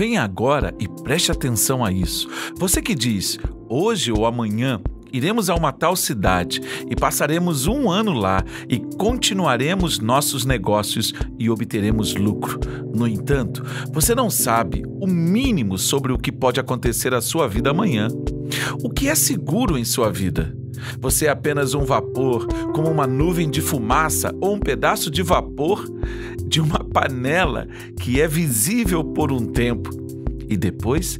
Venha agora e preste atenção a isso. Você que diz, hoje ou amanhã iremos a uma tal cidade e passaremos um ano lá e continuaremos nossos negócios e obteremos lucro. No entanto, você não sabe o mínimo sobre o que pode acontecer à sua vida amanhã. O que é seguro em sua vida? Você é apenas um vapor, como uma nuvem de fumaça ou um pedaço de vapor de uma panela que é visível por um tempo e depois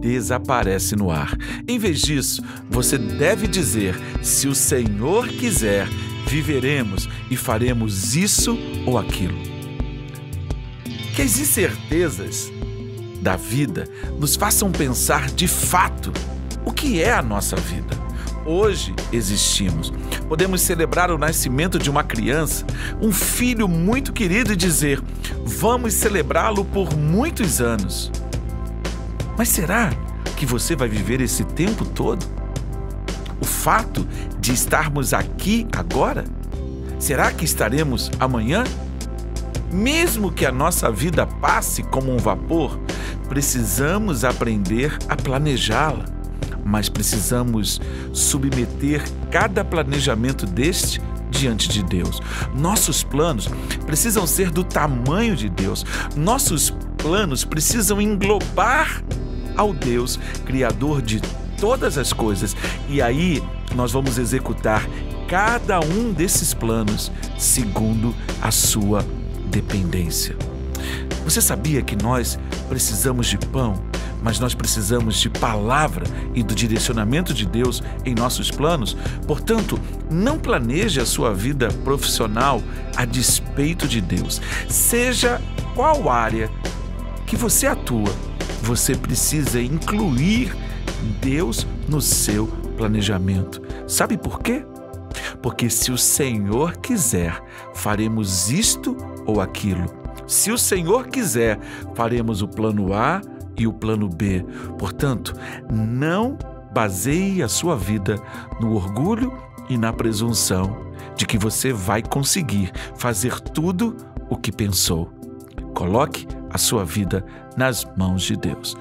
desaparece no ar. Em vez disso, você deve dizer: se o Senhor quiser, viveremos e faremos isso ou aquilo. Que as incertezas da vida nos façam pensar de fato o que é a nossa vida. Hoje existimos. Podemos celebrar o nascimento de uma criança, um filho muito querido e dizer: vamos celebrá-lo por muitos anos. Mas será que você vai viver esse tempo todo? O fato de estarmos aqui agora? Será que estaremos amanhã? Mesmo que a nossa vida passe como um vapor, precisamos aprender a planejá-la. Mas precisamos submeter cada planejamento deste diante de Deus. Nossos planos precisam ser do tamanho de Deus. Nossos planos precisam englobar ao Deus Criador de todas as coisas. E aí nós vamos executar cada um desses planos segundo a sua dependência. Você sabia que nós precisamos de pão, mas nós precisamos de palavra e do direcionamento de Deus em nossos planos? Portanto, não planeje a sua vida profissional a despeito de Deus. Seja qual área que você atua, você precisa incluir Deus no seu planejamento. Sabe por quê? Porque se o Senhor quiser, faremos isto ou aquilo. Se o Senhor quiser, faremos o plano A e o plano B. Portanto, não baseie a sua vida no orgulho e na presunção de que você vai conseguir fazer tudo o que pensou. Coloque a sua vida nas mãos de Deus.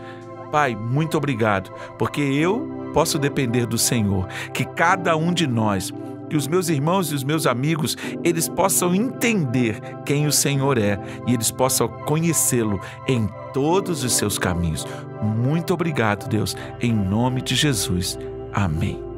Pai, muito obrigado, porque eu posso depender do Senhor, que cada um de nós, que os meus irmãos e os meus amigos, eles possam entender quem o Senhor é e eles possam conhecê-lo em todos os seus caminhos. Muito obrigado, Deus, em nome de Jesus. Amém.